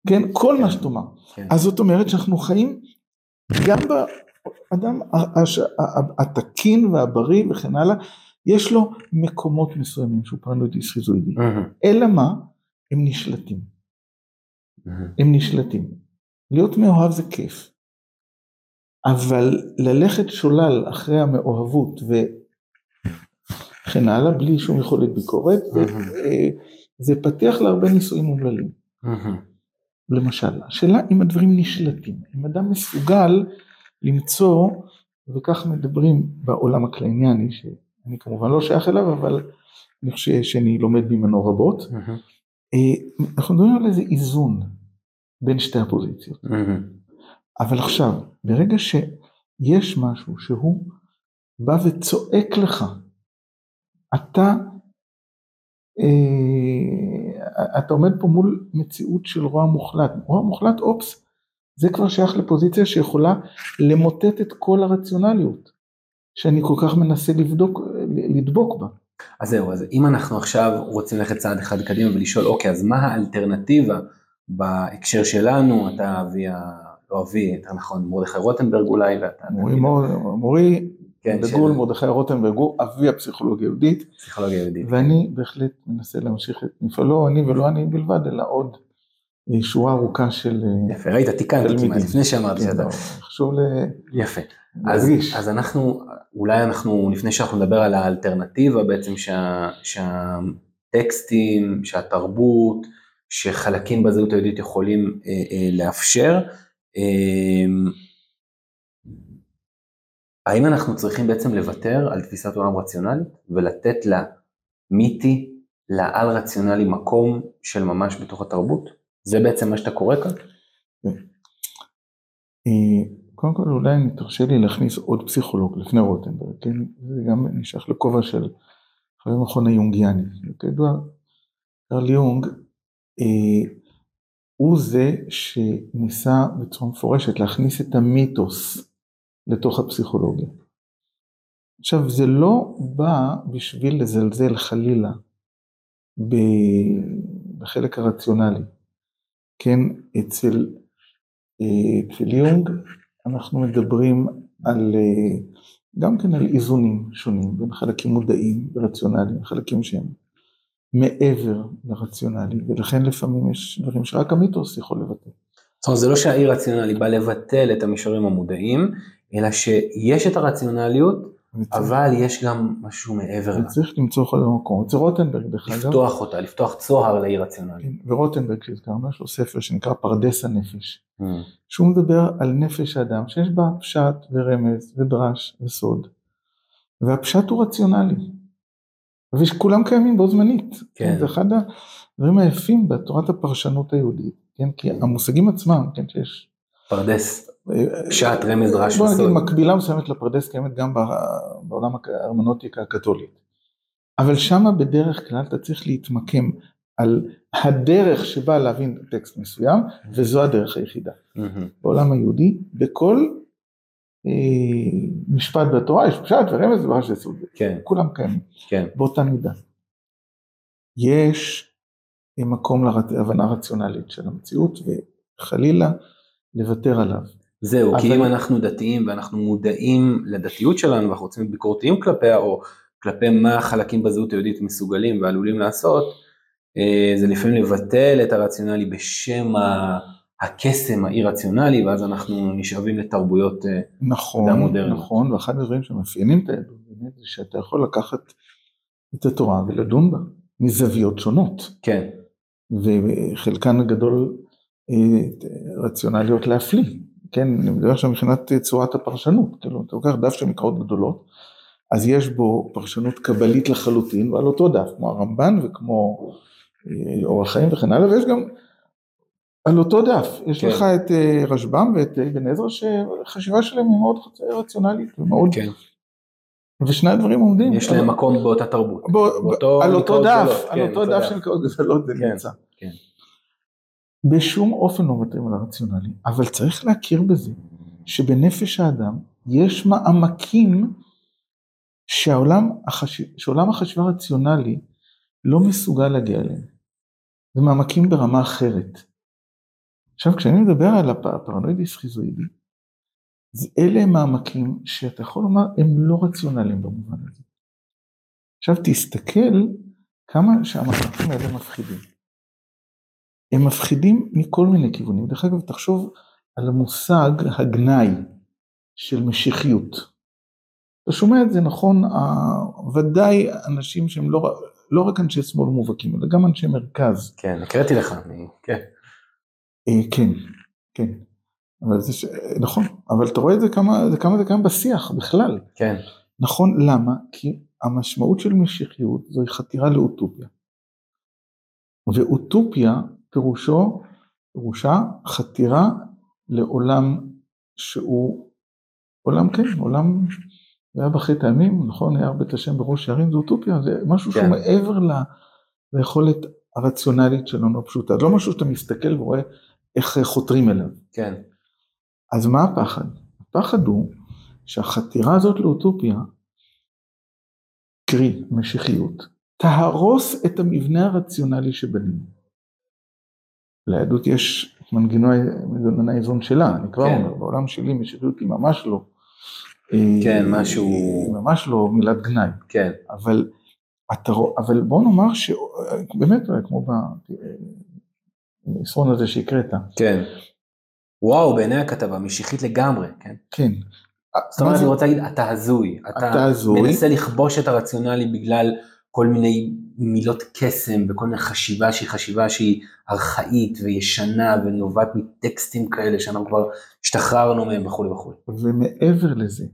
כן, כל מה שתאמר. כן. אז זאת אומרת שאנחנו חיים גם באדם התקין והבריא וכן הלאה, יש לו מקומות מסוימים שהוא פרנואידי סכיזואידי. אלא מה? הם נשלטים. הם נשלטים. להיות מאוהב זה כיף. אבל ללכת שולל אחרי המאוהבות וכן הלאה, בלי שום יכולת ביקורת, זה. אה, פתח להרבה נישואים אומללים. למשל, השאלה אם הדברים נשלטים, אם אדם מסוגל למצוא, וכך מדברים בעולם הקלייניאני, שאני כמובן לא שייך אליו, אבל אני חושב שאני לומד ממנו רבות. אה, אנחנו מדברים על איזה איזון בין שתי הפוזיציות. אבל אבל עכשיו, ברגע שיש משהו שהוא בא וצועק לך, אתה, אה, אתה עומד פה מול מציאות של רוע מוחלט. רוע מוחלט, אופס, זה כבר שייך לפוזיציה שיכולה למוטט את כל הרציונליות, שאני כל כך מנסה לבדוק, לדבוק בה. אז זהו, אז אם אנחנו עכשיו רוצים ללכת צעד אחד קדימה ולשאול, אוקיי, אז מה האלטרנטיבה בהקשר שלנו, אתה אבי, לא אבי, יותר נכון, מרדכי רוטנברג אולי, ואתה... מורי, מור- מורי כן, דגול, של מרדכי רוטנברג הוא אבי הפסיכולוגיה היהודית. פסיכולוגיה יהודית. ואני בהחלט מנסה להמשיך את מפעלו, אני ולא אני בלבד, אלא עוד אה, שורה ארוכה של אה, יפה, ראית, תיקנתי תלמידים. כמעט, לפני שאמרתי כן, שאתה... לא, חשוב ל- יפה. אז, אנחנו, אולי אנחנו, לפני שאנחנו נדבר על האלטרנטיבה בעצם, שה, שהטקסטים, שהתרבות, שחלקים בזהות היהודית יכולים אה, אה, לאפשר, אה, האם אנחנו צריכים בעצם לוותר על תפיסת עולם רציונלית ולתת למיתי, לעל רציונלי מקום של ממש בתוך התרבות? זה בעצם מה שאתה קורא כאן? אה, קודם כל אולי אני תרשה לי להכניס עוד פסיכולוג לפני רוטנברג, כן? זה גם נשייך לכובע של חבר המכון היונגיאני. כידוע, קרל יונג הוא זה שניסה בצורה מפורשת להכניס את המיתוס לתוך הפסיכולוגיה. עכשיו זה לא בא בשביל לזלזל חלילה בחלק הרציונלי. כן, אצל, אה, אצל יונג אנחנו מדברים על, אה, גם כן על איזונים שונים בין חלקים מודעים ורציונליים, חלקים שהם מעבר לרציונלי, ולכן לפעמים יש דברים שרק המיתוס יכול לבטא. זאת אומרת, זה לא שהאי רציונלי בא לבטל את המישורים המודעים, אלא שיש את הרציונליות, אבל יש גם משהו מעבר לה. וצריך למצוא כל המקום. אצל רוטנברג דרך אגב, לפתוח אותה, לפתוח צוהר לאי רציונלי. כן, ורוטנברג שהזכרנו, יש לו ספר שנקרא פרדס הנפש, Mm. שהוא מדבר על נפש האדם שיש בה פשט ורמז ודרש וסוד, והפשט הוא רציונלי, וכולם קיימים בו זמנית, כן. כן. זה אחד הדברים היפים בתורת הפרשנות היהודית, כן, כי המושגים עצמם, כן, שיש, פרדס, אה, פשט, רמז, דרש בוא וסוד. נגיד מקבילה מסוימת לפרדס קיימת גם בעולם ההרמנוטיקה הקתולית, אבל שמה בדרך כלל אתה צריך להתמקם על הדרך שבה להבין טקסט מסוים, וזו הדרך היחידה. בעולם היהודי, בכל אה, משפט בתורה יש פשט ורמז ורש יסוד, כן, כולם קיימים, כן, באותה מידה. יש מקום להבנה רציונלית של המציאות, וחלילה לוותר עליו. זהו, אבל- כי אם אנחנו דתיים ואנחנו מודעים לדתיות שלנו ואנחנו רוצים להיות ביקורתיים כלפיה, או כלפי מה החלקים בזהות היהודית מסוגלים ועלולים לעשות, אה, זה לפעמים לבטל את הרציונלי בשם ה- הקסם האי רציונלי, ואז אנחנו נשאבים לתרבויות, אה, נכון, המודרנית. נכון, ואחד הדברים שמאפיינים את היהדות באמת זה שאתה יכול לקחת את התורה ולדון בה מזוויות שונות, כן, וחלקן הגדול אה, רציונליות להפליא, כן, אני מדבר עכשיו מבחינת צורת הפרשנות, כאילו אתה לוקח דף של מקראות גדולות, אז יש בו פרשנות קבלית לחלוטין ועל אותו דף, כמו הרמב"ן וכמו אה, אורח חיים וכן הלאה, ויש גם על אותו דף, יש כן. לך את אה, רשב"ם ואת אבן עזרא שהחשיבה שלהם היא מאוד רציונלית ומאוד, כן, ושני הדברים עומדים. יש להם מקום באותה תרבות. בוא, באותו על אותו דף, על כן, אותו אותו דף. של מקראות גדולות זה כן, נמצא. כן. בשום אופן לא מוותרים על הרציונלי, אבל צריך להכיר בזה שבנפש האדם יש מעמקים שהעולם, החש... שעולם החשיבה הרציונלי לא מסוגל להגיע אליהם. זה מעמקים ברמה אחרת. עכשיו כשאני מדבר על הפ- הפרנואידי סכיזואידי, אלה הם מעמקים שאתה יכול לומר הם לא רציונליים במובן הזה. עכשיו תסתכל כמה שהמעמקים האלה מפחידים. הם מפחידים מכל מיני כיוונים. דרך אגב, תחשוב על המושג הגנאי של משיחיות. אתה שומע את זה נכון, ודאי אנשים שהם לא, לא רק אנשי שמאל מובהקים, אלא גם אנשי מרכז. כן, הקראתי לך, אני- כן, כן, כן. אבל זה ש... נכון, אבל אתה רואה את זה כמה, זה כמה זה קיים בשיח בכלל. כן, נכון, למה? כי המשמעות של משיחיות זוהי חתירה לאוטופיה. ואוטופיה פירושו, פירושה חתירה לעולם שהוא עולם כן, עולם, זה היה בחטא הימים, נכון, היה את השם בראש שערים, זה אוטופיה, זה משהו שהוא כן. מעבר ל- ליכולת הרציונלית שלנו הפשוטה, זה לא משהו שאתה מסתכל ורואה איך חותרים אליו. כן, אז מה הפחד? הפחד הוא שהחתירה הזאת לאוטופיה, קרי משיחיות, תהרוס את המבנה הרציונלי שבנינו. ליהדות יש מנגנוני מנגנוני האיזון שלה, אני כבר כן. אומר, בעולם שלי משיחיות היא ממש לא, אה, כן, משהו- היא ממש לא מילת גנאי, כן, אבל, אתה, אבל בוא נאמר שבאמת, כמו במסרון הזה שהקראת, כן. וואו, בעיני הכתבה, משיחית לגמרי, כן. כן, זאת אומרת, אני רוצה להגיד, אתה הזוי. אתה הזוי. מנסה לכבוש את הרציונלי בגלל כל מיני מילות קסם וכל מיני חשיבה שהיא חשיבה שהיא ארכאית וישנה ונובעת מטקסטים כאלה שאנחנו כבר השתחררנו מהם וכולי וכולי. ומעבר לזה,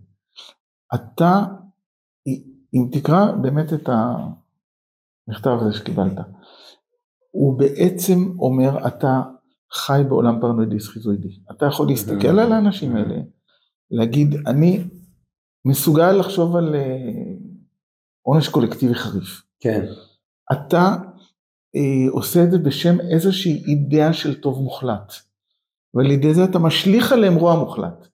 אתה, אם תקרא באמת את המכתב הזה שקיבלת, הוא בעצם אומר, אתה חי בעולם פרנואידי סכיזואידי. אתה יכול להסתכל על האנשים האלה, להגיד, אני מסוגל לחשוב על אה, עונש קולקטיבי חריף. כן, אתה אה, עושה את זה בשם איזושהי אידאה של טוב מוחלט. ועל ידי זה אתה משליך עליהם רוע מוחלט.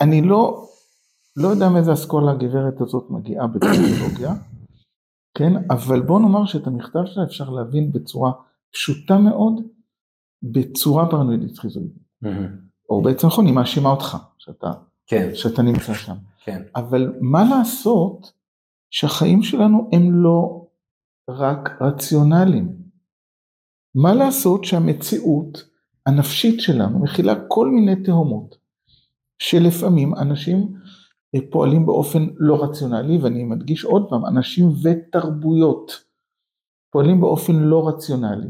אני לא, לא יודע מאיזה אסכולה הגברת הזאת מגיעה בפסיכולוגיה, כן, אבל בוא נאמר שאת המכתב שלה אפשר להבין בצורה פשוטה מאוד, בצורה פרנואידית סכיזואידית. או בעצם נכון, היא מאשימה אותך, שאתה, כן, שאתה נמצא שם. כן, אבל מה לעשות שהחיים שלנו הם לא רק רציונליים? מה לעשות שהמציאות הנפשית שלנו מכילה כל מיני תהומות, שלפעמים אנשים פועלים באופן לא רציונלי, ואני מדגיש עוד פעם, אנשים ותרבויות פועלים באופן לא רציונלי.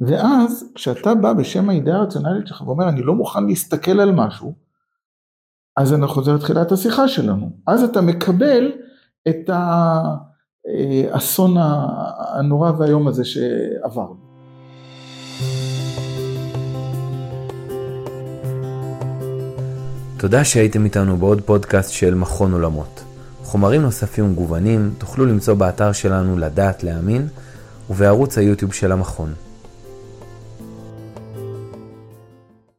ואז כשאתה בא בשם האידאה הרציונלית שלך ואומר אני לא מוכן להסתכל על משהו, אז אני חוזר לתחילת השיחה שלנו. אז אתה מקבל את האסון הנורא והיום הזה שעברנו. תודה שהייתם איתנו בעוד פודקאסט של מכון עולמות. חומרים נוספים ומגוונים תוכלו למצוא באתר שלנו לדעת להאמין ובערוץ היוטיוב של המכון.